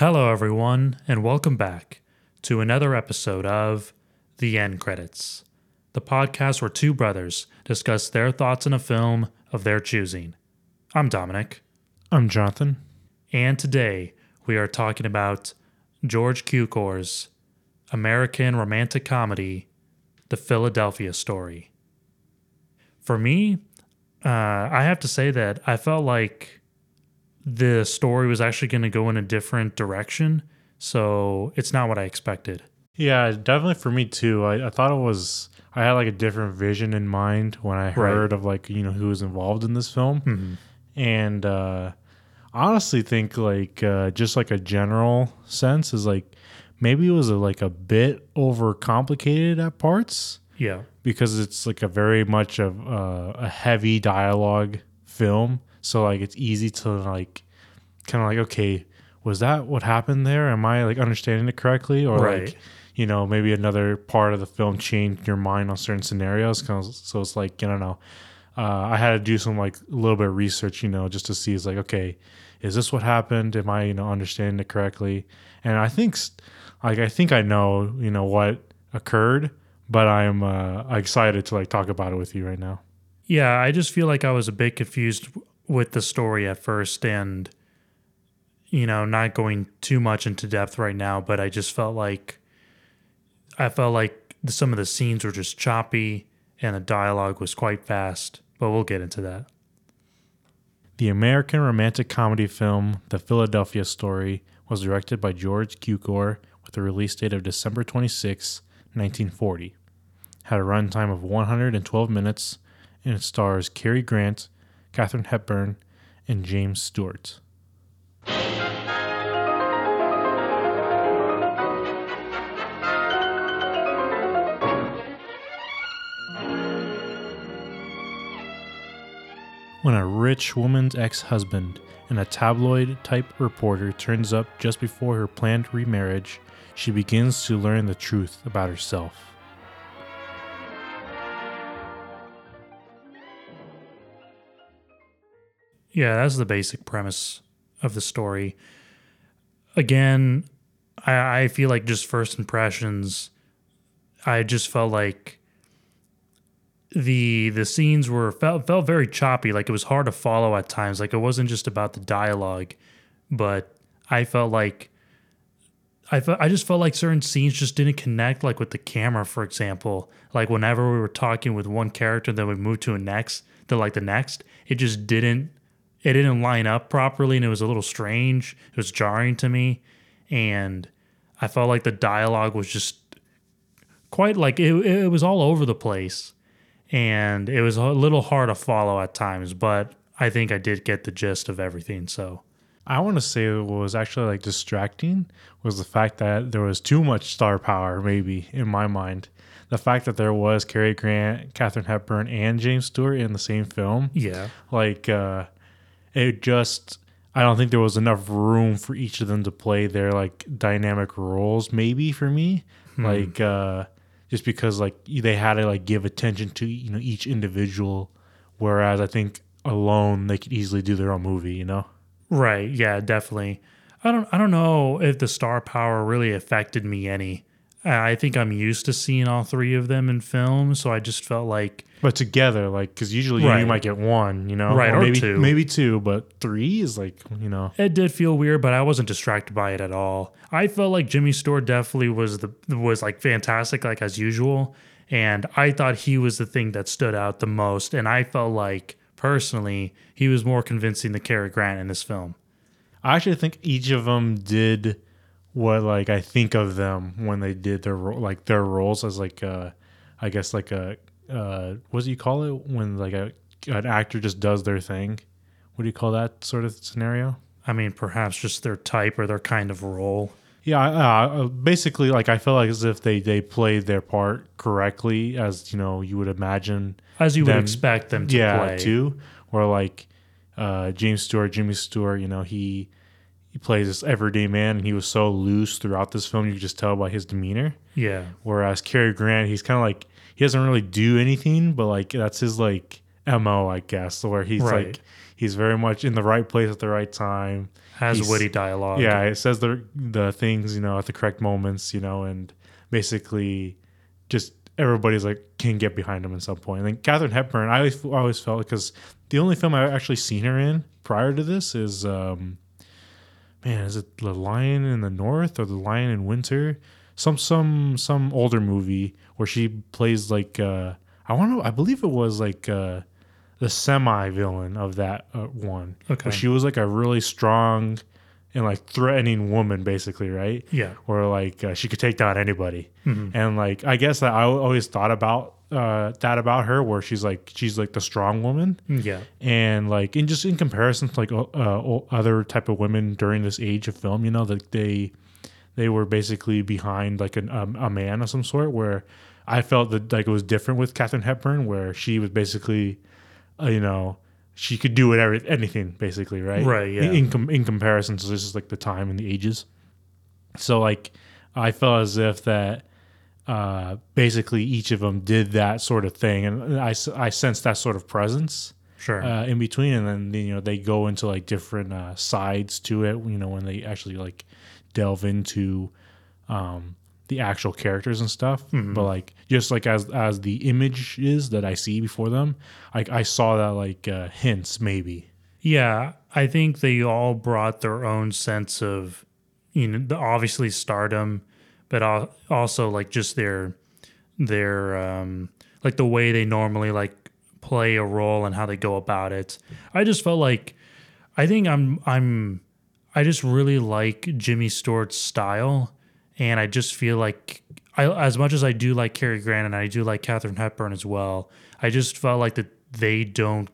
Hello, everyone, and welcome back to another episode of The End Credits, the podcast where two brothers discuss their thoughts on a film of their choosing. I'm Dominick, I'm Jonathan. and today we are talking about George Cukor's American romantic comedy, The Philadelphia Story. For me, uh, I have to say that I felt like the story was actually going to go in a different direction. So it's not what I expected. Yeah, definitely for me too. I, I thought it was I had like a different vision in mind when I heard of like you know who was involved in this film, and uh, honestly think like uh, just like a general sense is like maybe it was a, like a bit overcomplicated at parts Yeah. because it's like a very much of uh, a heavy dialogue film. So like it's easy to like kind of like okay, was that what happened there? Am I like understanding it correctly, or Right. like you know maybe another part of the film changed your mind on certain scenarios? So it's like I don't know. Uh, I had to do some like a little bit of research, you know, just to see it's like okay, is this what happened? Am I you know understanding it correctly? And I think s- like I think I know you know what occurred, but I'm uh, excited to like talk about it with you right now. Yeah, I just feel like I was a bit confused with the story at first and you know, not going too much into depth right now, but I just felt like I felt like some of the scenes were just choppy and the dialogue was quite fast, but we'll get into that. The American romantic comedy film The Philadelphia Story was directed by George Cukor with a release date of December 26, 1940. Had a runtime of 112 minutes and it stars Cary Grant, Katharine Hepburn, and James Stewart. When a rich woman's ex husband and a tabloid type reporter turns up just before her planned remarriage, she begins to learn the truth about herself. Yeah, that's the basic premise of the story. Again, I, I feel like just first impressions, I just felt like the the scenes were felt felt very choppy. Like it was hard to follow at times. Like it wasn't just about the dialogue, but I felt like I felt I just felt like certain scenes just didn't connect. Like with the camera, for example. Like whenever we were talking with one character, then we moved to a next, to like the next, it just didn't it didn't line up properly and it was a little strange. It was jarring to me. And I felt like the dialogue was just quite like it, it was all over the place. And it was a little hard to follow at times, but I think I did get the gist of everything. So, I want to say what was actually like distracting was the fact that there was too much star power, maybe in my mind. The fact that there was Cary Grant, Katharine Hepburn, and James Stewart in the same film, yeah. like uh, it just I don't think there was enough room for each of them to play their like dynamic roles. Maybe for me, like uh, just because like they had to like give attention to you know each individual, whereas I think alone they could easily do their own movie. You know. Right. Yeah, definitely. I don't I don't know if the star power really affected me any. I I think I'm used to seeing all three of them in film, so I just felt like But together, like, because usually Right. you might get one, you know, Right, or maybe two. maybe two, but three is like, you know, it did feel weird, but I wasn't distracted by it at all. I felt like Jimmy Stewart definitely was the was like fantastic, like as usual, and I thought he was the thing that stood out the most. And I felt like personally he was more convincing than Cary Grant in this film. I actually think each of them did what like I think of them when they did their ro- like their roles as like uh I guess like a uh what do you call it when like a an actor just does their thing? What do you call that sort of scenario? I mean, perhaps just their type or their kind of role. Yeah, uh, basically, like I feel like as if they they played their part correctly, as you know, you would imagine As you would expect them to yeah, play. too. Or like uh, James Stewart, Jimmy Stewart, you know, he he plays this everyday man, and he was so loose throughout this film. You could just tell by his demeanor. Yeah. Whereas Cary Grant, he's kind of like he doesn't really do anything, but like that's his like mo, I guess, where he's Right. like He's very much in the right place at the right time. Has He's- witty dialogue. Yeah, it says the the things you know at the correct moments, you know, and basically just everybody's like can get behind him at some point. And then Katharine Hepburn, I always, always felt because the only film I've actually seen her in prior to this is, um, man, is it The Lion in the North or The Lion in Winter? Some some some older movie where she plays like uh, I want to I believe it was like uh, the semi villain of that uh, one. Okay. Where she was like a really strong and like threatening woman, basically, right? Yeah. Or like uh, she could take down anybody. Mhm. And like I guess that I always thought about uh, that about her, where she's like she's like the strong woman, Yeah. and like in just in comparison to like uh, other type of women during this age of film, you know, that they they were basically behind like an, um, a man of some sort. Where I felt that like it was different with Katharine Hepburn, where she was basically, uh, you know. She could do whatever, anything, basically, right? Right, yeah. In com- in comparison to this is like the time and the ages, so like I felt as if that uh, basically each of them did that sort of thing, and I I sensed that sort of presence Sure. uh, in between, and then you know they go into like different uh, sides to it. You know when they actually like delve into um, the actual characters and stuff. But like just like as as the image is that I see before them, like I saw that like uh, hints maybe. Yeah, I think they all brought their own sense of, you know, the obviously stardom, but also like just their, their, um, like the way they normally like play a role and how they go about it. I just felt like, I think I'm, I'm, I just really like Jimmy Stewart's style, and I just feel like I, as much as I do like Cary Grant and I do like Katharine Hepburn as well, I just felt like that they don't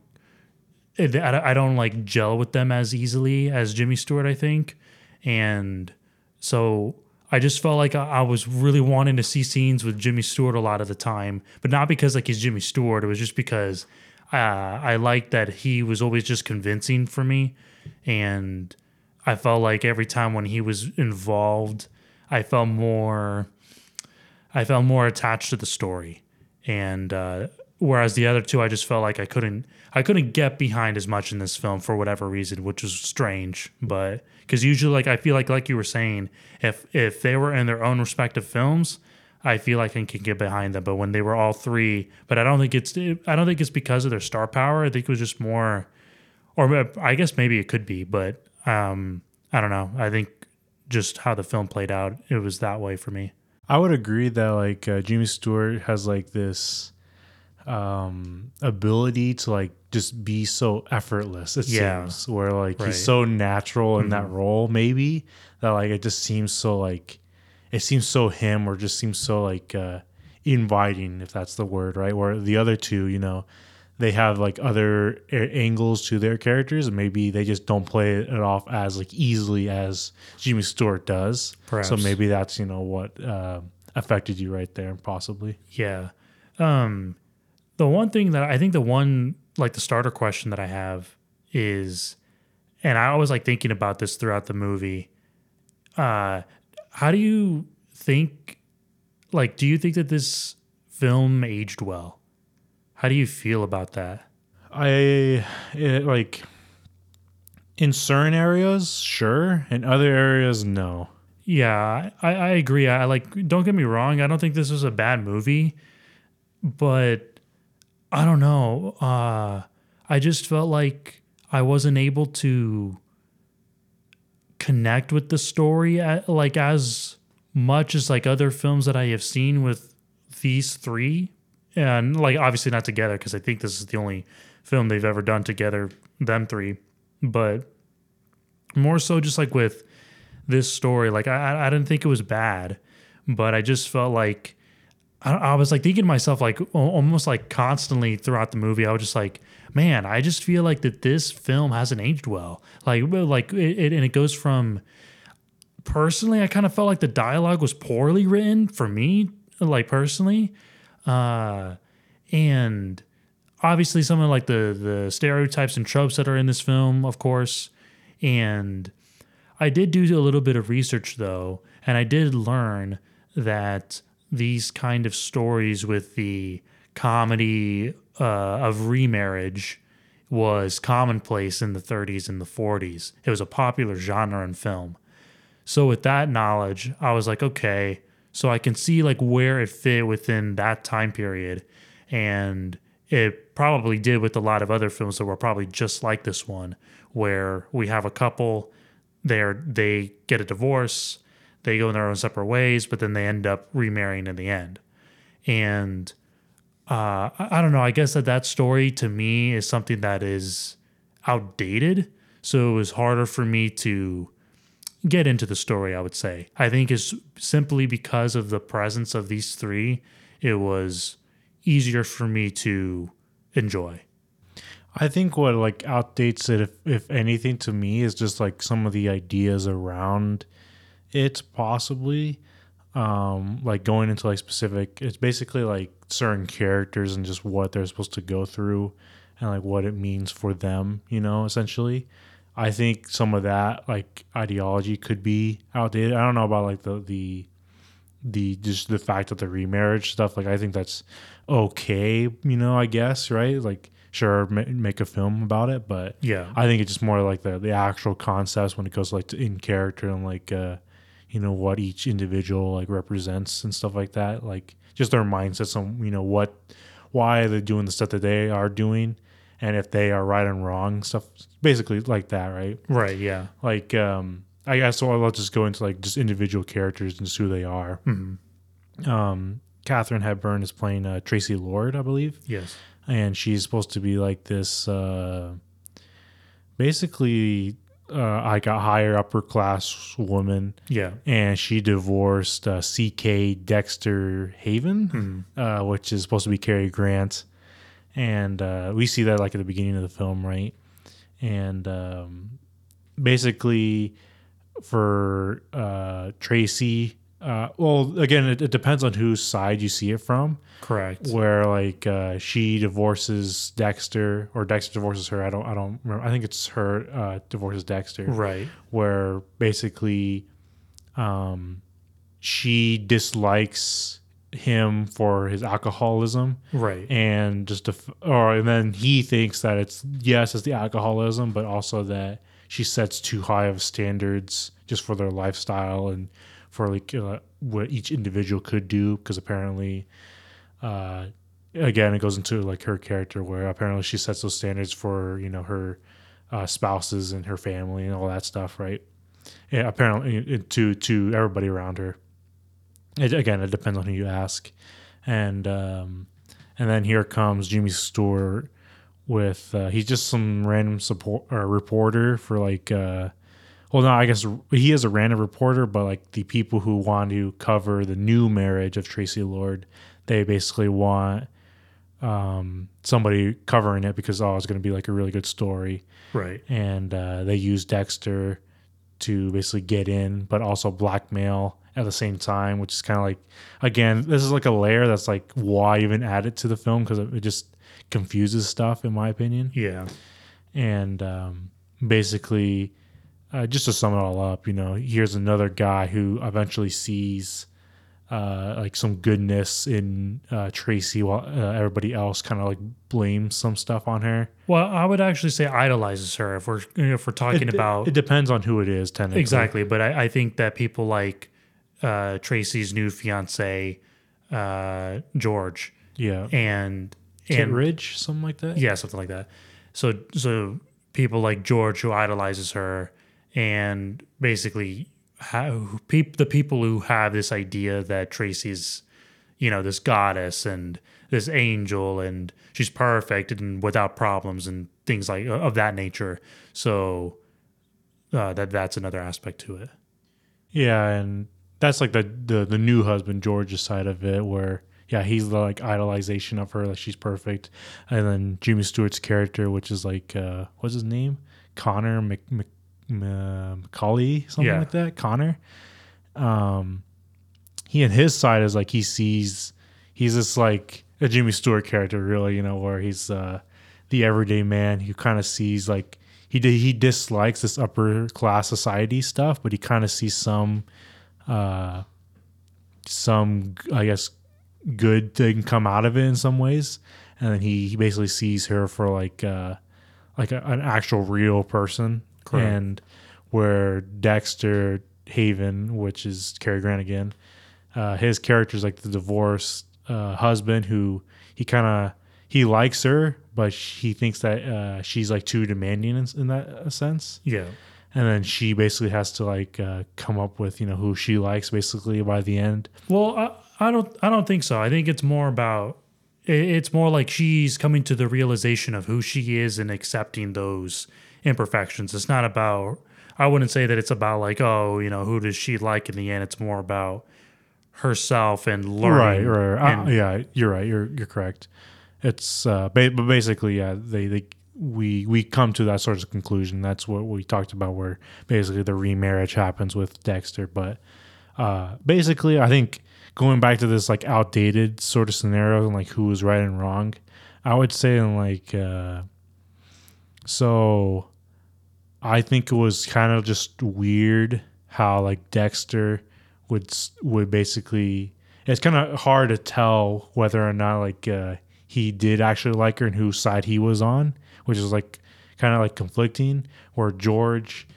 I I don't like gel with them as easily as Jimmy Stewart, I think. And so I just felt like I, I was really wanting to see scenes with Jimmy Stewart a lot of the time, but not because like he's Jimmy Stewart. It was just because uh, I liked that he was always just convincing for me. And I felt like every time when he was involved, I felt more, I felt more attached to the story. And uh, whereas the other two, I just felt like I couldn't, I couldn't get behind as much in this film for whatever reason, which was strange. But because usually, like I feel like, like you were saying, if if they were in their own respective films, I feel like I can get behind them. But when they were all three, but I don't think it's, I don't think it's because of their star power. I think it was just more, or I guess maybe it could be, but um, I don't know. I think just how the film played out, it was that way for me. I would agree that like uh, Jimmy Stewart has like this um ability to like just be so effortless it Yeah. seems where like Right. he's so natural in that role maybe that like it just seems so like it seems so him or just seems so like uh inviting if that's the word right where the other two you know they have like other angles to their characters and maybe they just don't play it off as like easily as Jimmy Stewart does Perhaps. so maybe that's you know what uh, affected you right there possibly Yeah. Um the one thing that I think the one like the starter question that I have is and I always like thinking about this throughout the movie. Uh how do you think like do you think that this film aged well? How do you feel about that? I it, like in certain areas, sure. In other areas, no. Yeah, I, I agree. I like don't get me wrong, I don't think this was a bad movie, but I don't know. Uh I just felt like I wasn't able to connect with the story at, like as much as like other films that I have seen with these three and like obviously not together because I think this is the only film they've ever done together them three. But more so just like with this story like I I- didn't think it was bad but I just felt like I, I was like thinking to myself like almost like constantly throughout the movie I was just like man I just feel like that this film hasn't aged well. Like like it, it and it goes from personally I kind of felt like the dialogue was poorly written for me like personally uh and obviously some of like the the stereotypes and tropes that are in this film of course and I did do a little bit of research though, and I did learn that these kind of stories with the comedy uh, of remarriage was commonplace in the 30s and the 40s. It was a popular genre in film. So with that knowledge, I was like, okay, so I can see like where it fit within that time period and it probably did with a lot of other films that were probably just like this one where we have a couple there they get a divorce, they go in their own separate ways, but then they end up remarrying in the end. And uh, I don't know. I guess that that story to me is something that is outdated. So it was harder for me to get into the story, I would say. I think is simply because of the presence of these three, it was easier for me to enjoy. I think what like outdates it, if, if anything, to me is just like some of the ideas around it, possibly. Um, like going into like specific, it's basically like certain characters and just what they're supposed to go through and like what it means for them, you know, essentially. I think some of that like ideology could be outdated. I don't know about like the the the just the fact that the remarriage stuff. Like I think that's okay, you know. I guess right. Like sure, ma- make a film about it, but Yeah. I think it's just more like the the actual concepts when it goes like to in character and like uh you know what each individual like represents and stuff like that. Like just their mindsets on you know what why they're doing the stuff that they are doing and if they are right and wrong stuff basically like that right Right. Yeah. like um i guess so i'll just go into like just individual characters and just who they are um katharine hepburn is playing uh, tracy lord i believe Yes. and she's supposed to be like this uh basically uh like a higher upper class woman Yeah. and she divorced uh, ck dexter haven uh, which is supposed to be Cary Grant, and uh, we see that like at the beginning of the film, right? And um, basically, for uh, Tracy, uh, well, again, it, it depends on whose side you see it from. Correct. Where like uh, she divorces Dexter, or Dexter divorces her. I don't, I don't remember. I think it's her uh, divorces Dexter Right. where basically um, she dislikes him for his alcoholism Right. and just def- or and then he thinks that it's yes it's the alcoholism but also that she sets too high of standards just for their lifestyle and for like uh, what each individual could do because apparently uh again it goes into like her character where apparently she sets those standards for you know her uh, spouses and her family and all that stuff right yeah, apparently to to everybody around her it, again it depends on who you ask and um and then here comes Jimmy Stewart with uh, he's just some random support or reporter for like uh well no I guess he is a random reporter but like the people who want to cover the new marriage of Tracy Lord they basically want um somebody covering it because oh it's going to be like a really good story Right. and uh, they use Dexter to basically get in, but also blackmail at the same time, which is kind of like, again, this is like a layer that's like why even add it to the film because it just confuses stuff, in my opinion. Yeah. And um, basically, uh, just to sum it all up, you know, here's another guy who eventually sees uh, like some goodness in uh, Tracy while uh, everybody else kind of like blames some stuff on her. Well, I would actually say idolizes her if we're if we're talking it, about it depends on who it is, technically. exactly. But I, I think that people like uh, Tracy's new fiance, uh, George, Yeah. and Kittredge, something like that. yeah, something like that. So so people like George who idolizes her, and basically how peop, the people who have this idea that Tracy's, you know, this goddess and this angel and she's perfect and without problems and things like of that nature. So uh, that that's another aspect to it. Yeah, and that's like the, the the new husband George's side of it, where yeah, he's the like idolization of her, like she's perfect, and then Jimmy Stewart's character, which is like uh, what's his name, Connor Mc, Mc, uh, Macaulay, something Yeah. like that, Connor. Um, he and his side is like he sees he's this like a Jimmy Stewart character, really, you know, where he's uh, the everyday man who kind of sees like he he dislikes this upper class society stuff, but he kind of sees some uh, some I guess good thing come out of it in some ways, and then he, he basically sees her for like uh, like a, an actual real person, Correct. and where Dexter Haven, which is Cary Grant again, uh, his character is like the divorced uh, husband who he kind of he likes her, but he thinks that uh, she's like too demanding in, in that sense Yeah. And then she basically has to like uh, come up with you know who she likes basically by the end Well, I, I don't I don't think so. I think it's more about it's more like she's coming to the realization of who she is and accepting those imperfections. It's not about I wouldn't say that it's about like, oh, you know, who does she like in the end? It's more about herself and right learning. right, right. and- Uh, yeah you're right you're you're correct it's uh ba- but basically yeah they they we we come to that sort of conclusion that's what we talked about where basically the remarriage happens with dexter but uh basically i think going back to this like outdated sort of scenario and like who was right and wrong i would say in like uh so I think it was kind of just weird how like Dexter would would basically. It's kind of hard to tell whether or not like uh, he did actually like her and whose side he was on, which is like kind of like conflicting. Where George,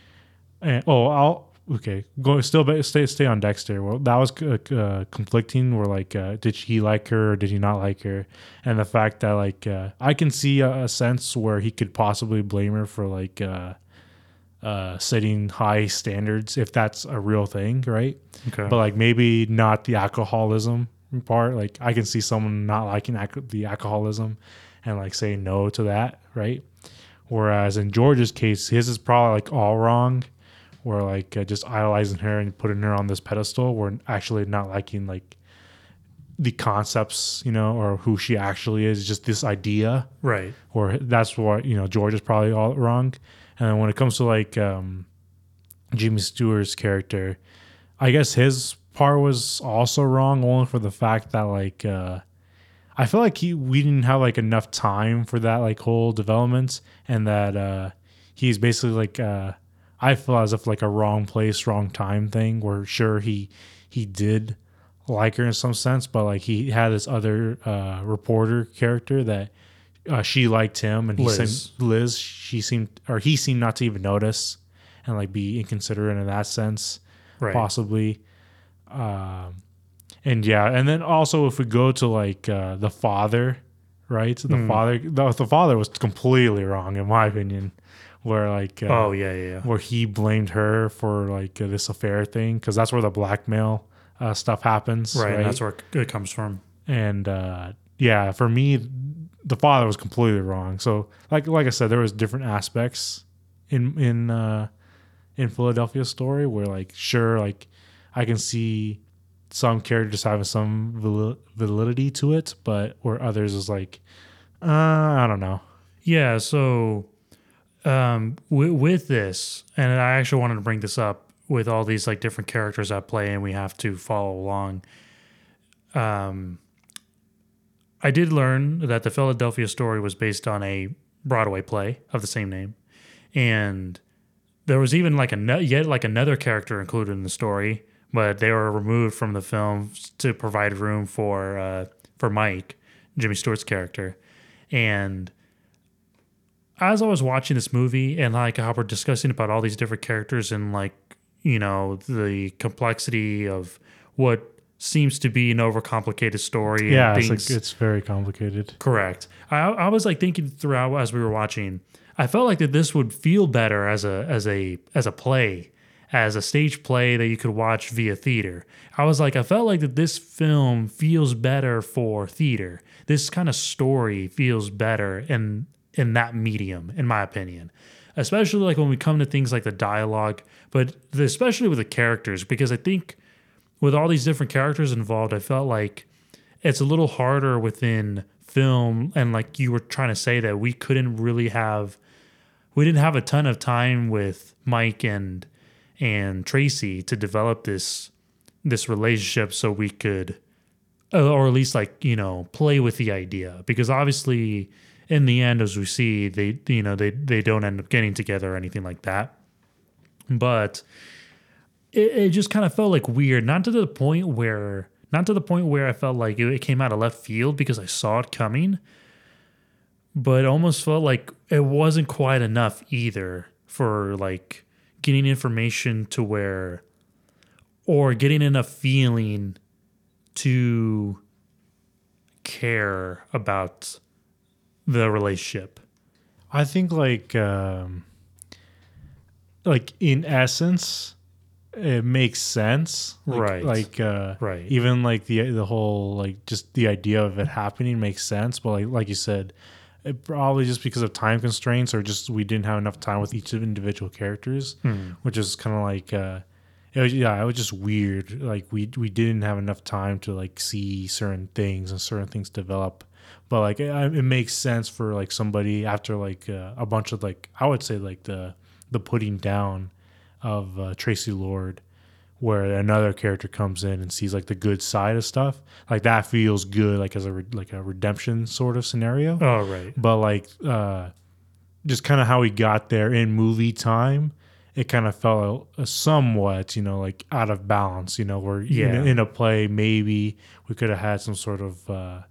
and, oh, I'll okay go still ba- stay stay on Dexter. Well, that was uh, uh, conflicting. Where like uh, did he like her or did he not like her? And the fact that like uh, I can see a, a sense where he could possibly blame her for like. Uh, uh, setting high standards if that's a real thing, right? Okay. But like maybe not the alcoholism part. Like I can see someone not liking alco- the alcoholism and like saying no to that, right? Whereas in George's case, his is probably like all wrong, where like uh, just idolizing her and putting her on this pedestal, where actually not liking like the concepts, you know, or who she actually is, just this idea right. or that's what you know George is probably all wrong. And then when it comes to like um, Jimmy Stewart's character, I guess his part was also wrong, only for the fact that like uh, I feel like he we didn't have like enough time for that like whole development, and that uh, he's basically like uh, I feel as if like a wrong place, wrong time thing. Where sure he he did like her in some sense, but like he had this other uh, reporter character that uh, she liked him, and he Liz. seemed Liz. She seemed or he seemed not to even notice and like be inconsiderate in that sense, Right. possibly. Um, and yeah, and then also if we go to like uh, the father, right? The Hmm. father, the, the father was completely wrong in my opinion. Where like uh, Oh yeah, yeah, yeah. where he blamed her for like uh, this affair thing because that's where the blackmail uh, stuff happens, Right. right? And that's where it comes from. and uh, yeah, for me, the father was completely wrong. So like like I said, there was different aspects in in uh, in Philadelphia's story where like sure like I can see some characters having some validity to it, but where others is like uh, I don't know. Yeah. So, um, w- with this, and I actually wanted to bring this up with all these like different characters at play, and we have to follow along. Um, I did learn that the Philadelphia story was based on a Broadway play of the same name, and there was even like a yet like another character included in the story, but they were removed from the film to provide room for uh, for Mike, Jimmy Stewart's character, and as I was watching this movie and like how we're discussing about all these different characters and like you know the complexity of what seems to be an overcomplicated story. and Yeah, it's like it's very complicated. Correct. I, I was like thinking throughout as we were watching. I felt like that this would feel better as a as a as a play, as a stage play that you could watch via theater. I was like, I felt like that this film feels better for theater. This kind of story feels better in in that medium, in my opinion. Especially like when we come to things like the dialogue, but especially with the characters, because I think with all these different characters involved, I felt like it's a little harder within film and like you were trying to say that we couldn't really have we didn't have a ton of time with Mike and and Tracy to develop this this relationship so we could uh, or at least like you know play with the idea. Because obviously in the end as we see they you know they they don't end up getting together or anything like that. But it, it just kind of felt like weird. Not to the point where not to the point where i felt like it, came out of left field because i saw it coming but it almost felt like it wasn't quite enough either for like getting information to where or getting enough feeling to care about the relationship. I think like um like in essence it makes sense. Like, Right. Like uh Right. even like the the whole like just the idea of it happening makes sense, but like like you said, it probably just because of time constraints or just we didn't have enough time with each of individual characters, which is kind of like uh it was, yeah, it was just weird. Like we we didn't have enough time to like see certain things and certain things develop. But like it, it makes sense for like somebody after like uh, a bunch of like I would say like the the putting down of uh, Tracy Lord, where another character comes in and sees like the good side of stuff. Like that feels good, like as a re- like a redemption sort of scenario Oh right. but like uh just kind of how we got there in movie time it kind of felt uh, somewhat you know like out of balance you know where Yeah. in, in a play maybe we could have had some sort of uh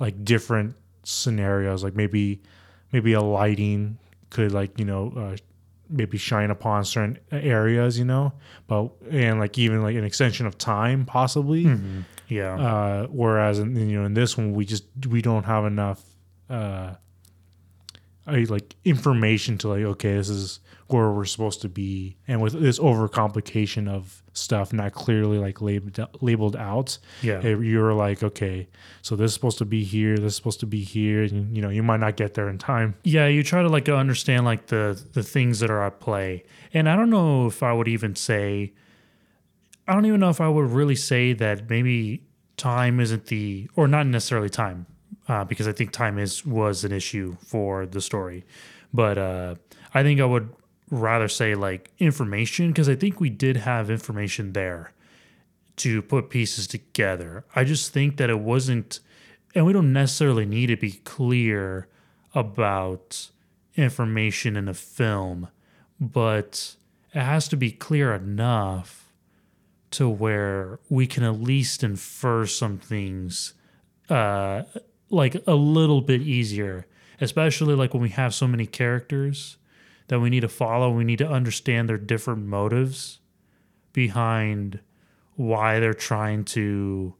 like different scenarios like maybe maybe a lighting could like you know uh maybe shine upon certain areas you know? But and like even like an extension of time possibly. Yeah. uh, whereas in, you know in this one we just we don't have enough uh, I, like information to like okay this is where we're supposed to be and with this overcomplication of stuff not clearly like labeled labeled out Yeah. you're like okay so this is supposed to be here this is supposed to be here and you know you might not get there in time yeah, you try to like understand like the the things that are at play. And I don't know if I would even say I don't even know if I would really say that maybe time isn't the or not necessarily time uh, because I think time is was an issue for the story. But uh, I think I would rather say like information because I think we did have information there to put pieces together. I just think that it wasn't, and we don't necessarily need to be clear about information in a film, but it has to be clear enough to where we can at least infer some things uh, like a little bit easier, especially like when we have so many characters that we need to follow. We need to understand their different motives behind why they're trying to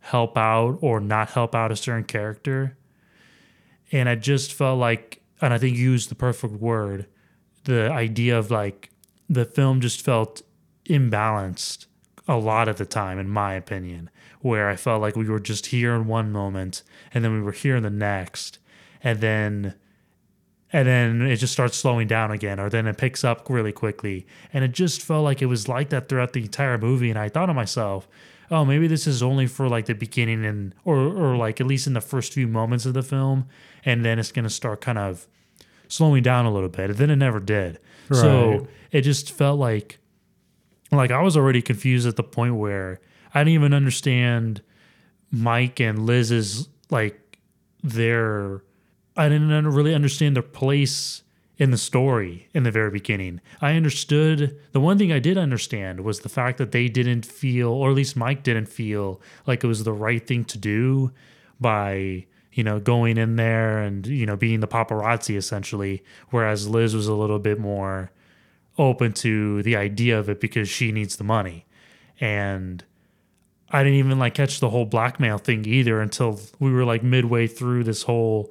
help out or not help out a certain character. And I just felt like, and I think you used the perfect word, the idea of like the film just felt imbalanced a lot of the time, in my opinion, where I felt like we were just here in one moment and then we were here in the next. And then and then it just starts slowing down again, or then it picks up really quickly. And it just felt like it was like that throughout the entire movie. And I thought to myself, oh, maybe this is only for like the beginning and or or like at least in the first few moments of the film, and then it's gonna start kind of slowing down a little bit. And then it never did. So it just felt like like I was already confused at the point where I didn't even understand Mike and Liz's like their I didn't really understand their place in the story in the very beginning. I understood the one thing I did understand was the fact that they didn't feel, or at least Mike didn't feel, like it was the right thing to do by you know going in there and you know being the paparazzi essentially, whereas Liz was a little bit more open to the idea of it because she needs the money, and I didn't even like catch the whole blackmail thing either until we were like midway through this whole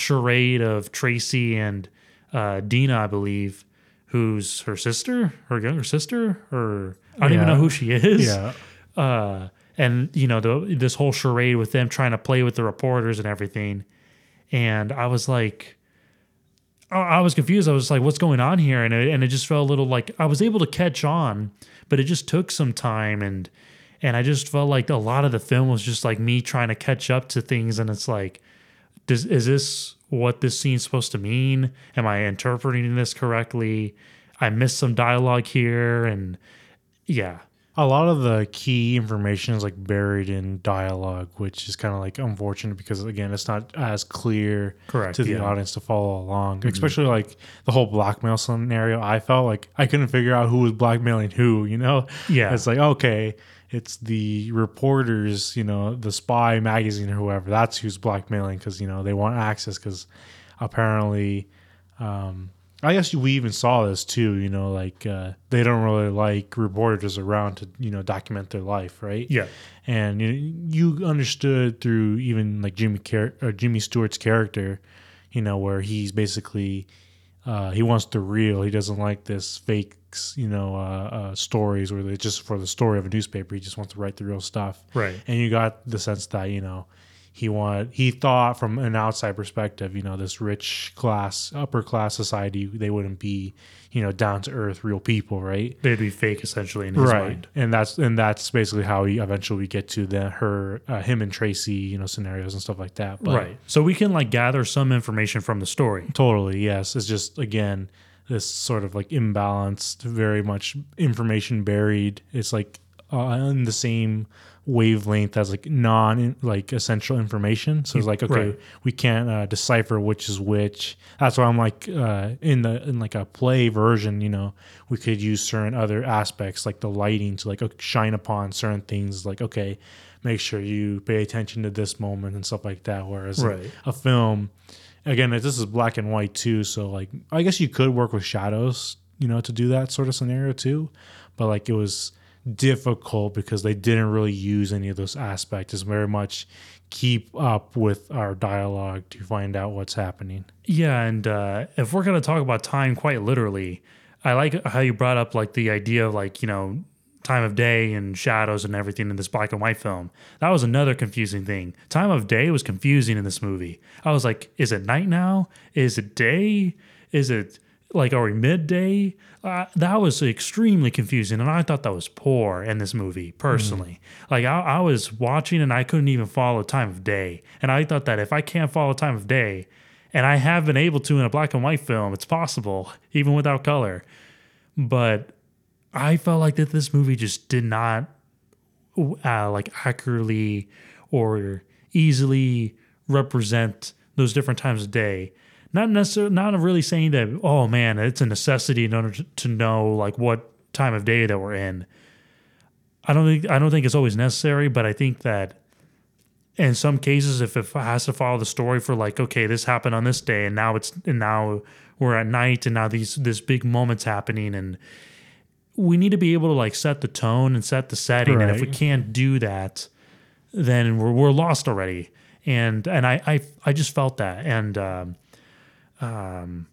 charade of Tracy and uh, Dinah, I believe, who's her sister, her younger sister, or I don't even know who she is. yeah Uh, and you know the, this whole charade with them trying to play with the reporters and everything, and I was like. I I was confused. I was like, "What's going on here?" And it, and it just felt a little like I was able to catch on, but it just took some time, and and I just felt like a lot of the film was just like me trying to catch up to things, and it's like, does is this what this scene's supposed to mean? Am I interpreting this correctly? I missed some dialogue here, and yeah, a lot of the key information is like buried in dialogue, which is kind of like unfortunate because again, it's not as clear Correct, to the yeah. Mm-hmm. audience to follow along. Especially like the whole blackmail scenario. I felt like I couldn't figure out who was blackmailing who. You know? Yeah. It's like okay, it's the reporters, you know, the Spy magazine or whoever. That's who's blackmailing because you know they want access because apparently. Um, I guess we even saw this too. You know, like uh, they don't really like reporters around to you know document their life, right? Yeah. And you, you understood through even like Jimmy Car- or Jimmy Stewart's character, you know, where he's basically uh, he wants the real. He doesn't like this fake, you know, uh, uh, stories where they just for the story of a newspaper. He just wants to write the real stuff. Right. And you got the sense that you know he wanted he thought from an outside perspective, you know, this rich class, upper class society, they wouldn't be, you know, down to earth, real people, right? They'd be fake essentially in his mind. and that's and that's basically how we eventually we get to the her uh, him and Tracy you know scenarios and stuff like that. But Right. So we can like gather some information from the story. Totally, yes. It's just again this sort of like imbalanced, very much information buried. It's like uh, in the same wavelength as like non like essential information. So it's like okay, Right. we can't uh, decipher which is which. That's why I'm like uh, in the in like a play version. You know, we could use certain other aspects like the lighting to like shine upon certain things. Like okay, make sure you pay attention to this moment and stuff like that. Whereas Right. a film again this is black and white too so like i guess you could work with shadows you know to do that sort of scenario too but like it was difficult because they didn't really use any of those aspects. It's very much keep up with our dialogue to find out what's happening. Yeah, and uh, if we're gonna talk about time quite literally, I like how you brought up like the idea of like you know time of day and shadows and everything in this black and white film. That was another confusing thing. Time of day was confusing in this movie. I was like, is it night now? Is it day? Is it like are we midday? Uh, that was extremely confusing, and I thought that was poor in this movie personally. Like I, I was watching and I couldn't even follow time of day, and I thought that if I can't follow time of day, and I have been able to in a black and white film. It's possible, even without color. But I felt like that this movie just did not uh, like accurately or easily represent those different times of day. Not necessarily, not really saying that. Oh man, it's a necessity in order to- to know like what time of day that we're in. I don't think I don't think it's always necessary, but I think that in some cases, if it has to follow the story for like, okay, this happened on this day, and now it's and now we're at night, and now these this big moment's happening, and we need to be able to like set the tone and set the setting, and if we can't do that, then we're we're lost already. And and I I I just felt that, and um, um,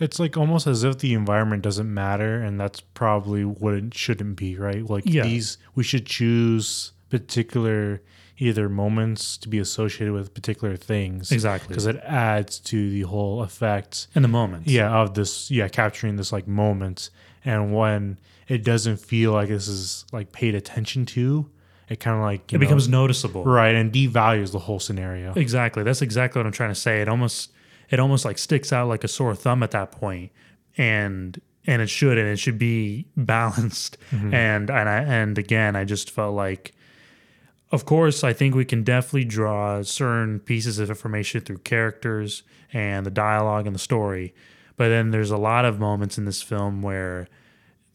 it's like almost as if the environment doesn't matter and that's probably what it shouldn't be right like Yeah. these we should choose particular either moments to be associated with particular things Exactly. because it adds to the whole effect in the moment, yeah of this yeah capturing this like moment and when it doesn't feel like this is like paid attention to it kind of like it know, becomes noticeable. right and devalues the whole scenario Exactly. That's exactly what I'm trying to say. It almost it almost like sticks out like a sore thumb at that point, and and it should and it should be balanced. Mm-hmm. And and I and again, I just felt like, of course, I think we can definitely draw certain pieces of information through characters and the dialogue and the story, but then there's a lot of moments in this film where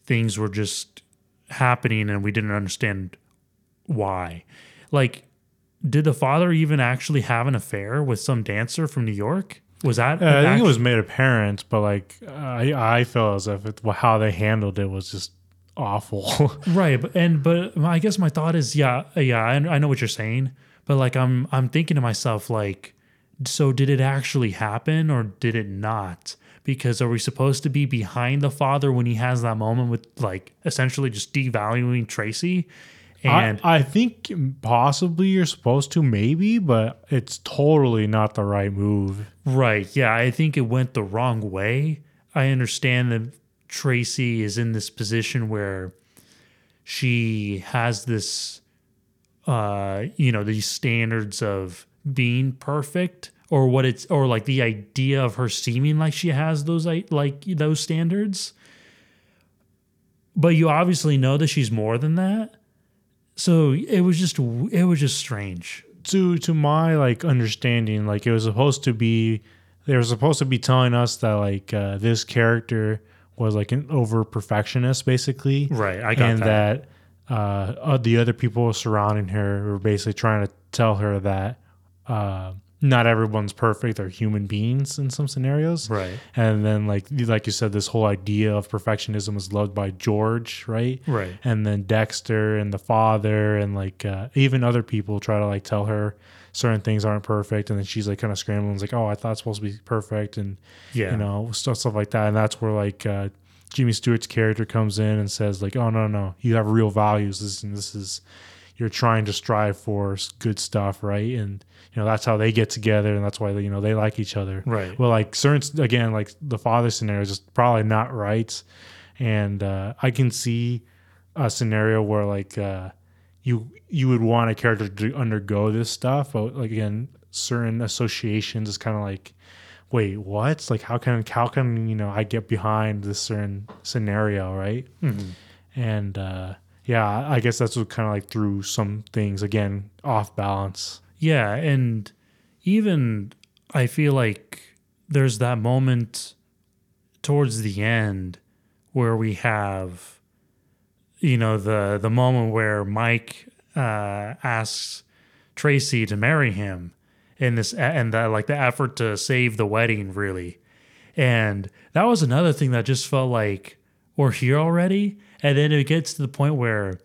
things were just happening and we didn't understand why. Like did the father even actually have an affair with some dancer from New York? Was that? Uh, I think act- it was made apparent, but like I, I felt as if it, how they handled it was just awful. right. But and but I guess my thought is, yeah, yeah, I, I know what you're saying, but like I'm I'm thinking to myself, like, so did it actually happen or did it not? Because are we supposed to be behind the father when he has that moment with like essentially just devaluing Tracy? And I, I think possibly you're supposed to, maybe, but it's totally not the right move. Right. Yeah. I think it went the wrong way. I understand that Tracy is in this position where she has this, uh, you know, these standards of being perfect or what it's, or like the idea of her seeming like she has those, like, those standards. but you obviously know that she's more than that. So it was just it was just strange. to to my like understanding, like it was supposed to be they were supposed to be telling us that like uh, this character was like an over perfectionist basically. Right, I got and that. that, uh, uh, the other people surrounding her were basically trying to tell her that uh, not everyone's perfect. They're human beings in some scenarios. Right. And then like like you said, this whole idea of perfectionism was loved by George, right? Right. and then Dexter and the father and like uh, even other people try to like tell her certain things aren't perfect, and then she's like kind of scrambling, it's like, oh, I thought it's supposed to be perfect, and Yeah. you know stuff stuff like that, and that's where like uh, Jimmy Stewart's character comes in and says like, oh no no, you have real values, this and this is you're trying to strive for good stuff, right? And you know that's how they get together, and that's why they, you know they like each other, Right. Well, like certain again, like the father scenario is just probably not right, and uh, I can see a scenario where like uh, you you would want a character to undergo this stuff, but like again, certain associations is kind of like, wait, what? Like how can how can you know I get behind this certain scenario, right? And uh, yeah, I guess that's what kind of like threw some things again off balance. Yeah, and even I feel like there's that moment towards the end where we have you know the the moment where Mike uh asks Tracy to marry him in this and the, like the effort to save the wedding really. And that was another thing that just felt like we're here already and then it gets to the point where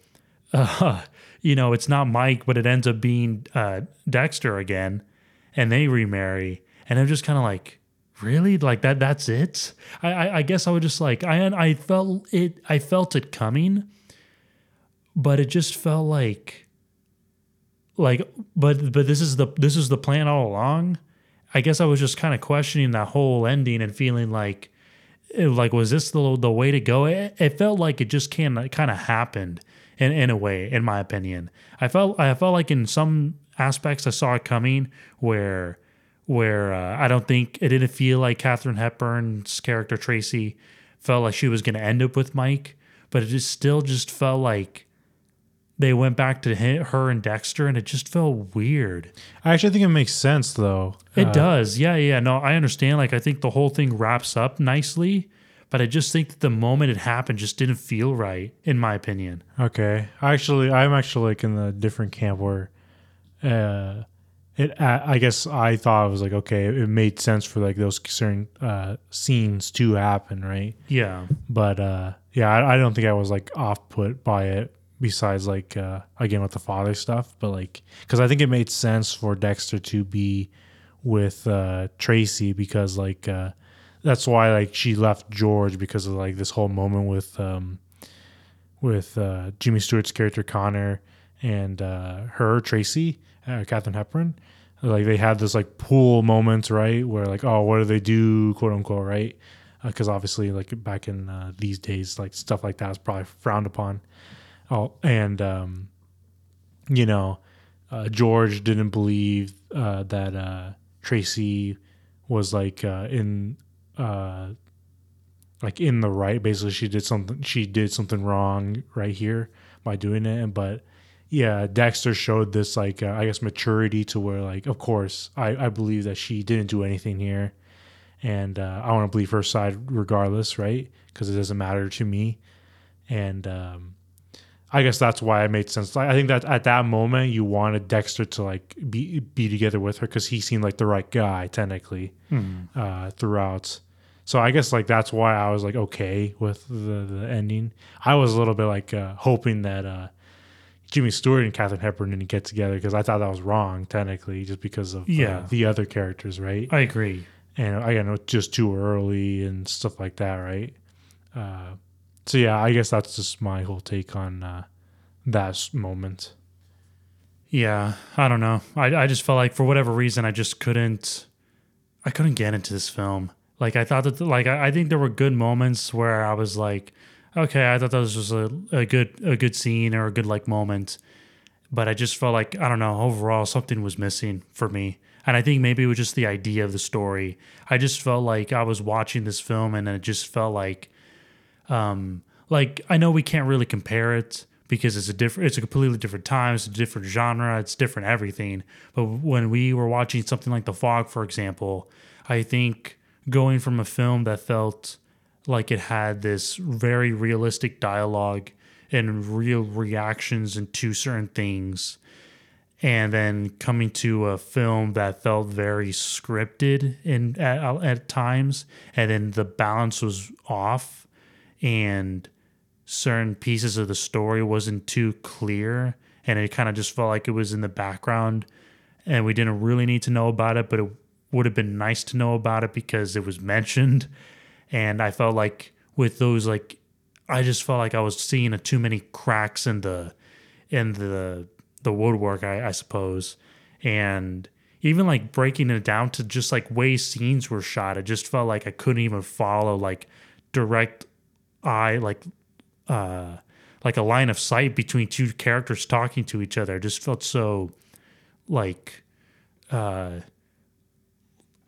uh, you know, it's not Mike, but it ends up being uh, Dexter again, and they remarry, and I'm just kind of like, really, like that? That's it? I, I, I guess I would just like I, I felt it, I felt it coming, but it just felt like, like, but but this is the this is the plan all along. I guess I was just kind of questioning that whole ending and feeling like it- like was this the the way to go? It, it felt like it just can kind of happened in in a way in my opinion. I felt i felt like in some aspects i saw it coming where where uh, i don't think it didn't feel like katharine hepburn's character tracy felt like she was going to end up with mike but it just still just felt like they went back to hi- her and dexter and it just felt weird I actually think it makes sense though. it Uh, does. Yeah, yeah. No, I understand. Like, I think the whole thing wraps up nicely, but I just think that the moment it happened just didn't feel right, in my opinion. Okay, actually, I'm actually like in the different camp where, uh, it. I I guess I thought it was like okay, it made sense for like those certain uh scenes to happen, right? Yeah. But uh, yeah, I, I don't think I was like off put by it. Besides, like uh, again with the father stuff, but like because I think it made sense for Dexter to be with uh, Tracy because like uh, that's why like she left George because of like this whole moment with um, with uh, Jimmy Stewart's character Connor and uh, her Tracy, uh, Katharine Hepburn. Like they had this like pool moment, right? Where like, oh, what do they do, quote unquote, right? Because obviously, like back in uh, these days, like stuff like that is probably frowned upon. Oh, and um, you know, uh, George didn't believe uh, that uh, Tracy was like uh, in uh, like in the right. Basically, she did something. She did something wrong right here by doing it. But yeah, Dexter showed this like uh, I guess maturity to where like of course I I believe that she didn't do anything here, and uh, I want to believe her side regardless, right? Because it doesn't matter to me, and um, I guess that's why it made sense. Like, I think that at that moment you wanted Dexter to like be be together with her because he seemed like the right guy technically uh, throughout. So I guess like that's why I was like okay with the, the ending. I was a little bit like uh, hoping that uh, Jimmy Stewart and Katharine Hepburn didn't get together because I thought that was wrong technically, just because of uh, Yeah. the other characters, right? I agree. and I know just too early and stuff like that, right? So yeah, I guess that's just my whole take on uh, that moment. Yeah. I don't know. I, I just felt like for whatever reason, I just couldn't, I couldn't get into this film. Like, I thought that, like, I, I think there were good moments where I was like, okay, I thought that was just a, a good, a good scene or a good, like, moment. but I just felt like I don't know. Overall, something was missing for me, and I think maybe it was just the idea of the story. I just felt like I was watching this film, and it just felt like, um, like I know we can't really compare it because it's a different it's a completely different time, it's a different genre, it's different everything. But when we were watching something like The Fog, for example, I think going from a film that felt like it had this very realistic dialogue and real reactions into certain things and then coming to a film that felt very scripted in at, at times and then the balance was off and certain pieces of the story wasn't too clear and it kind of just felt like it was in the background and we didn't really need to know about it but it would have been nice to know about it because it was mentioned. And i felt like with those like i just felt like i was seeing a too many cracks in the in the the woodwork I, I suppose. And even like breaking it down to just like way scenes were shot it just felt like i couldn't even follow like direct eye like uh like a line of sight between two characters talking to each other. It just felt so like uh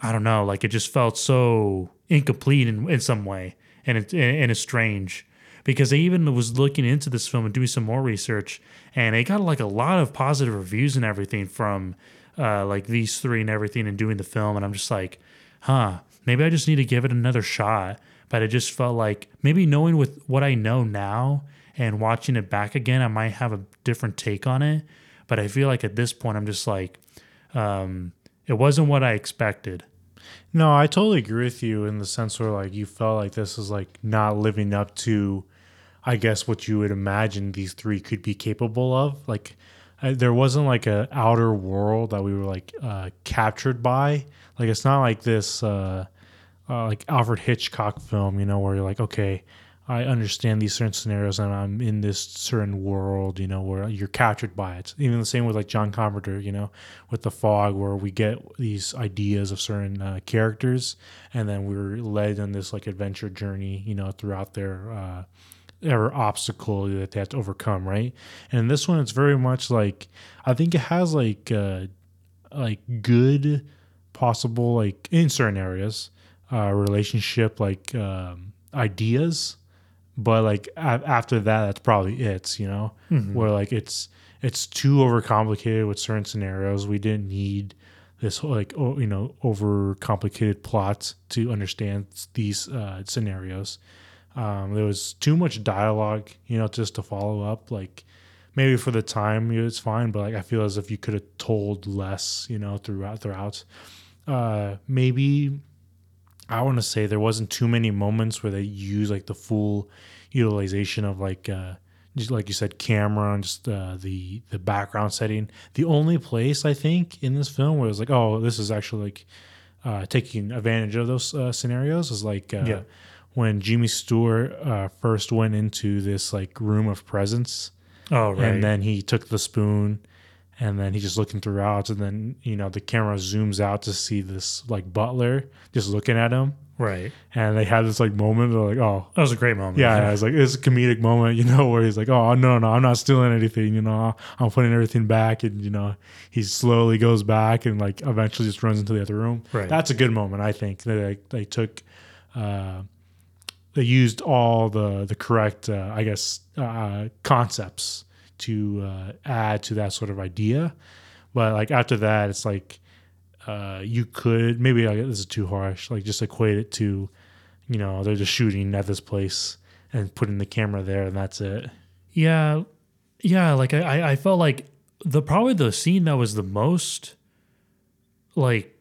I don't know, like it just felt so incomplete in, in some way and it and it's strange because I even was looking into this film and doing some more research and it got like a lot of positive reviews and everything from uh like these three and everything and doing the film and I'm just like, huh, maybe I just need to give it another shot. But it just felt like maybe knowing with what I know now and watching it back again, I might have a different take on it. But I feel like at this point, I'm just like, um, it wasn't what I expected. No, I totally agree with you in the sense where like you felt like this is like not living up to, I guess what you would imagine these three could be capable of. Like I, there wasn't like a outer world that we were like uh, captured by. Like it's not like this uh, uh, like Alfred Hitchcock film, you know, where you're like, okay, I understand these certain scenarios and I'm in this certain world, you know, where you're captured by it. Even the same with like John Carpenter, you know, with the fog, where we get these ideas of certain uh, characters and then we're led on this like adventure journey, you know, throughout their uh, every obstacle that they have to overcome, right? And this one, it's very much like I think it has like uh, like good possible like in certain areas uh, relationship like um, ideas but like a- after that that's probably it you know? Where like it's it's too overcomplicated with certain scenarios. We didn't need this like oh, you know overcomplicated plots to understand these uh, scenarios. Um, there was too much dialogue you know just to follow up like maybe for the time it's fine but like i feel as if you could have told less you know throughout throughout. Uh maybe I want to say there wasn't too many moments where they use like the full utilization of like uh just like you said camera and just uh, the the background setting. The only place I think in this film where it was like oh this is actually like uh, taking advantage of those uh, scenarios is like uh, Yeah. when Jimmy Stewart uh, first went into this like room of presence Oh, right. and then he took the spoon and then he's just looking throughout and then you know the camera zooms out to see this like butler just looking at him right. and they had this like moment they're like oh That was a great moment. yeah, it's like it's a comedic moment, you know, where he's like, "Oh no, no, I'm not stealing anything," you know, I'm putting everything back, and you know, he slowly goes back and like eventually just runs into the other room. Right. That's a good moment, I think. They they took, uh, they used all the the correct, uh, I guess, uh, concepts to uh, add to that sort of idea, but like after that, it's like. Uh, you could maybe like, this is too harsh. Like just equate it to, you know, they're just shooting at this place and putting the camera there, and that's it. Yeah, yeah. Like I, I- felt like the probably the scene that was the most like,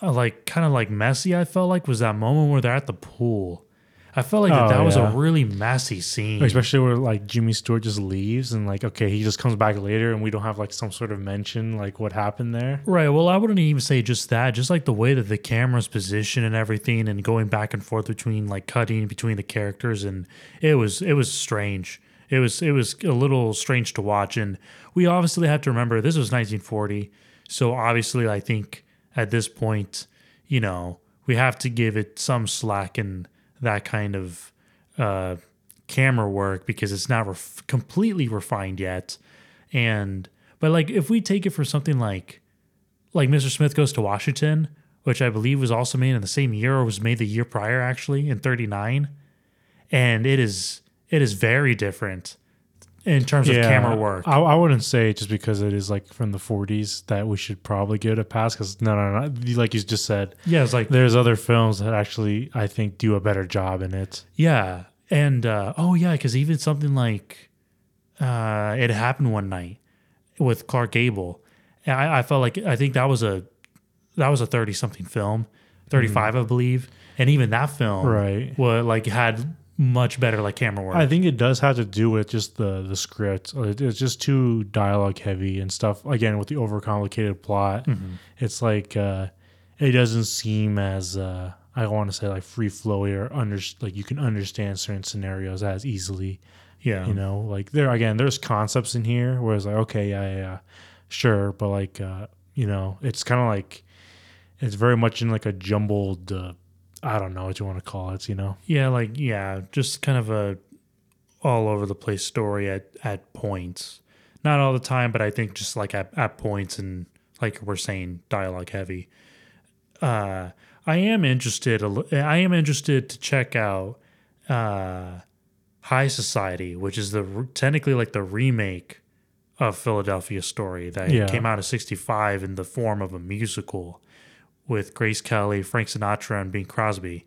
uh, like kind of like messy. I felt like was that moment where they're at the pool. I felt like that, Oh, that was yeah. a really messy scene. Especially where like Jimmy Stewart just leaves and like okay, he just comes back later, and we don't have like some sort of mention like what happened there. Right. Well, I wouldn't even say just that. Just like the way that the camera's position and everything, and going back and forth between like cutting between the characters, and it was it was strange. It was it was a little strange to watch, and we obviously have to remember this was 1940, so obviously I think at this point, you know, we have to give it some slack in that kind of uh, camera work because it's not ref- completely refined yet, and but like if we take it for something like like Mr. Smith Goes to Washington, which I believe was also made in the same year or was made the year prior, actually, in 39. and it is it is very different in terms of camera work. I, I wouldn't say just because it is like from the 40s that we should probably give it a pass because no, no, no. Like you just said, yeah, it's like there's other films that actually I think do a better job in it. Yeah, and uh, oh yeah, because even something like uh, it happened one night with Clark Gable. I, I felt like I think that was a that was a thirty something film, thirty five I believe, and even that film Right. was like had much better like camera work. I think it does have to do with just the the script. It's just too dialogue heavy and stuff. Again, with the overcomplicated plot, it's like uh, it doesn't seem as uh, I want to say like free flowy or under like you can understand certain scenarios as easily. yeah, You know, like there again, there's concepts in here where it's like okay, yeah, yeah, yeah sure, but like uh, you know, it's kind of like it's very much in like a jumbled. I don't know what you want to call it. You know. yeah, like yeah, just kind of a all over the place story at at points. Not all the time, but I think just like at, at points and like we're saying, dialogue heavy. Uh, I am interested. I am interested to check out uh, High Society, which is the technically like the remake of Philadelphia Story that Yeah. came out of '65 in the form of a musical with Grace Kelly, Frank Sinatra, and Bing Crosby.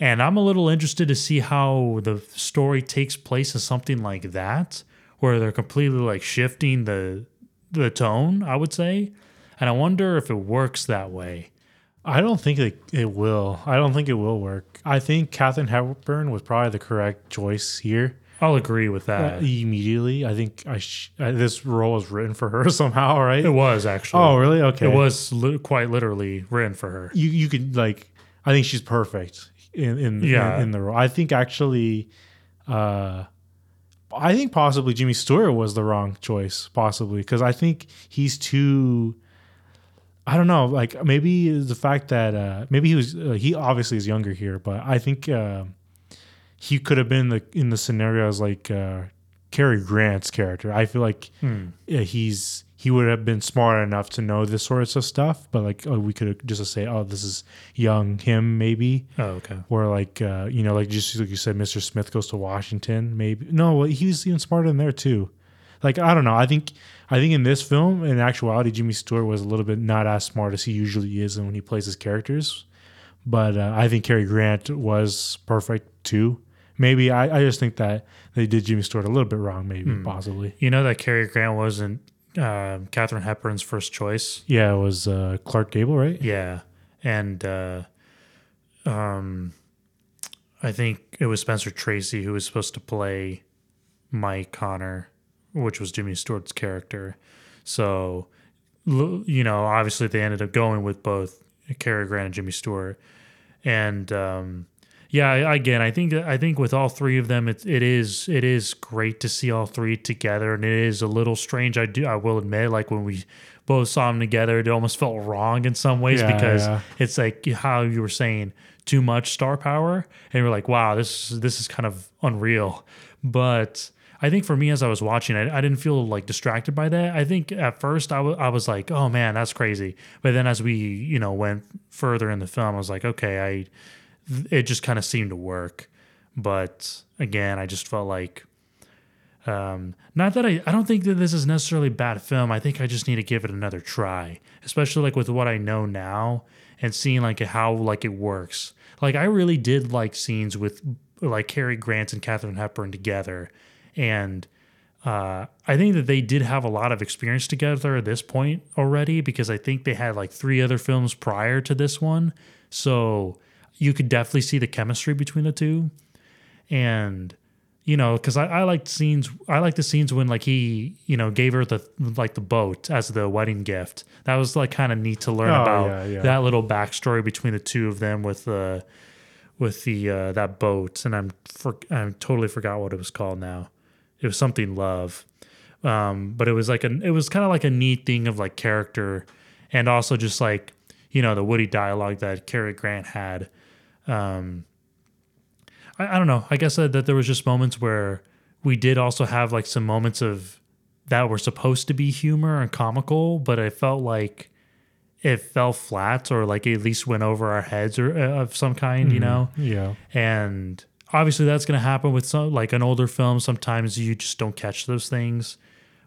And I'm a little interested to see how the story takes place in something like that, where they're completely like shifting the the tone. I would say, and I wonder if it works that way. I don't think it, it will. I don't think it will work. I think Katharine Hepburn was probably the correct choice here. I'll agree with that. immediately, I think I sh- uh, this role was written for her somehow, right? it was actually. oh, really? Okay. It was li- quite literally written for her. You you could like. I think she's perfect in in Yeah. in, in the role. I think actually, uh, I think possibly Jimmy Stewart was the wrong choice, possibly because I think he's too. I don't know, like maybe the fact that uh, maybe he was uh, he obviously is younger here, but I think uh, he could have been the in the scenarios like uh, Cary Grant's character. I feel like yeah, he's he would have been smart enough to know this sorts of stuff, but like oh, we could just say, oh, this is young him maybe, Oh, okay. or like uh, you know, like just like you said, Mr. Smith goes to Washington, maybe. No, well, he was even smarter than there too. Like I don't know. I think I think in this film, in actuality, Jimmy Stewart was a little bit not as smart as he usually is when he plays his characters. But uh, I think Cary Grant was perfect too. Maybe I, I just think that they did Jimmy Stewart a little bit wrong. Maybe possibly. You know that Cary Grant wasn't uh, Katharine Hepburn's first choice. Yeah, it was uh, Clark Gable, right? Yeah, and uh, um, I think it was Spencer Tracy who was supposed to play Mike Connor, which was Jimmy Stewart's character. So, you know, obviously they ended up going with both Cary Grant and Jimmy Stewart, and um, yeah, again, I think I think with all three of them, it, it is it is great to see all three together, and it is a little strange. I do I will admit, like when we both saw them together, it almost felt wrong in some ways Yeah, because yeah. it's like how you were saying too much star power, and you're like, wow, this this is kind of unreal. But I think for me, as I was watching it, I didn't feel like distracted by that. I think at first I wa- I was like, oh man, that's crazy. But then as we you know went further in the film, I was like, okay, I it just kind of seemed to work. But again, I just felt like um, not that I, I don't think that this is necessarily bad film. I think I just need to give it another try, especially like with what I know now and seeing like how like it works. Like I really did like scenes with like Cary Grant and Katharine Hepburn together, and uh, I think that they did have a lot of experience together at this point already because I think they had like three other films prior to this one, so you could definitely see the chemistry between the two, and you know, because I, I liked scenes. I like the scenes when like he, you know, gave her the like the boat as the wedding gift. That was like kind of neat to learn Oh, about yeah, yeah. that little backstory between the two of them with the with the uh, that boat. And I'm for, I totally forgot what it was called now. It was something love, um, but it was like a it was kind of like a neat thing of like character, and also just like you know the Woody dialogue that Cary Grant had. Um, I, I don't know. I guess that, that there was just moments where we did also have like some moments of that were supposed to be humor and comical, but it felt like it fell flat or like at least went over our heads or uh, of some kind, you know. Yeah. And obviously that's going to happen with some like an older film. Sometimes you just don't catch those things.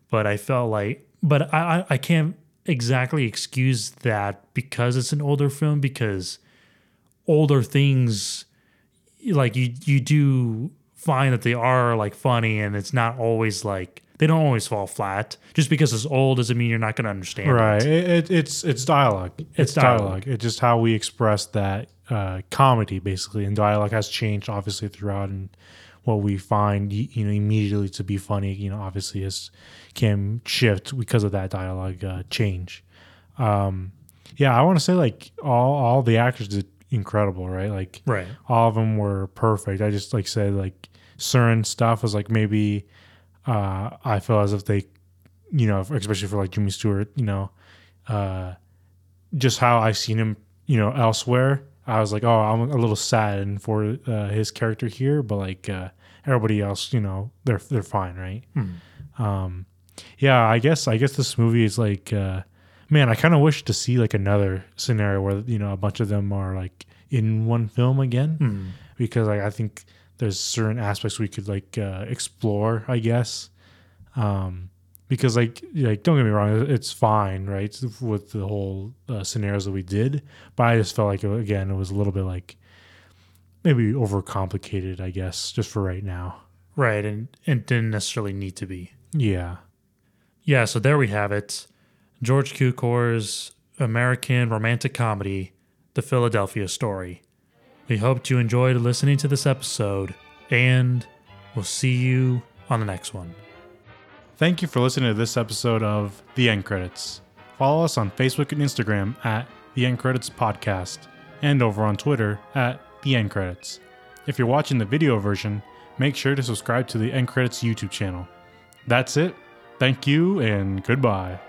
But I felt like, but I I, I can't exactly excuse that because it's an older film because older things like you you do find that they are like funny and it's not always like they don't always fall flat. Just because it's old doesn't mean you're not going to understand. Right. It. It, it, it's it's dialogue. It's, dialogue. dialogue. It's just how we express that uh, comedy, basically. And dialogue has changed, obviously, throughout. And what we find, you know, immediately to be funny, you know, obviously, is can shift because of that dialogue uh, change. Um, yeah, I want to say like all all the actors did incredible, right? Like Right. all of them were perfect. I just like said like certain stuff was like maybe uh, I feel as if they, you know, especially for like Jimmy Stewart, you know, uh, just how I've seen him, you know, elsewhere. I was like, oh, I'm a little sad for uh, his character here, but like uh, everybody else, you know, they're they're fine, right? Um, yeah, I guess I guess this movie is like, uh, man, I kind of wish to see like another scenario where you know a bunch of them are like in one film again, because like I think there's certain aspects we could like uh, explore, I guess. Um, because like like don't get me wrong, it's fine, right, with the whole uh, scenarios that we did, but I just felt like again it was a little bit like maybe overcomplicated, I guess, just for right now. Right. And it didn't necessarily need to be. Yeah. Yeah. So there we have it. George Cukor's American romantic comedy, The Philadelphia Story. We hope you enjoyed listening to this episode, and we'll see you on the next one. Thank you for listening to this episode of The End Credits. Follow us on Facebook and Instagram at The End Credits Podcast and over on Twitter at The End Credits. If you're watching the video version, make sure to subscribe to the End Credits YouTube channel. That's it. Thank you and goodbye.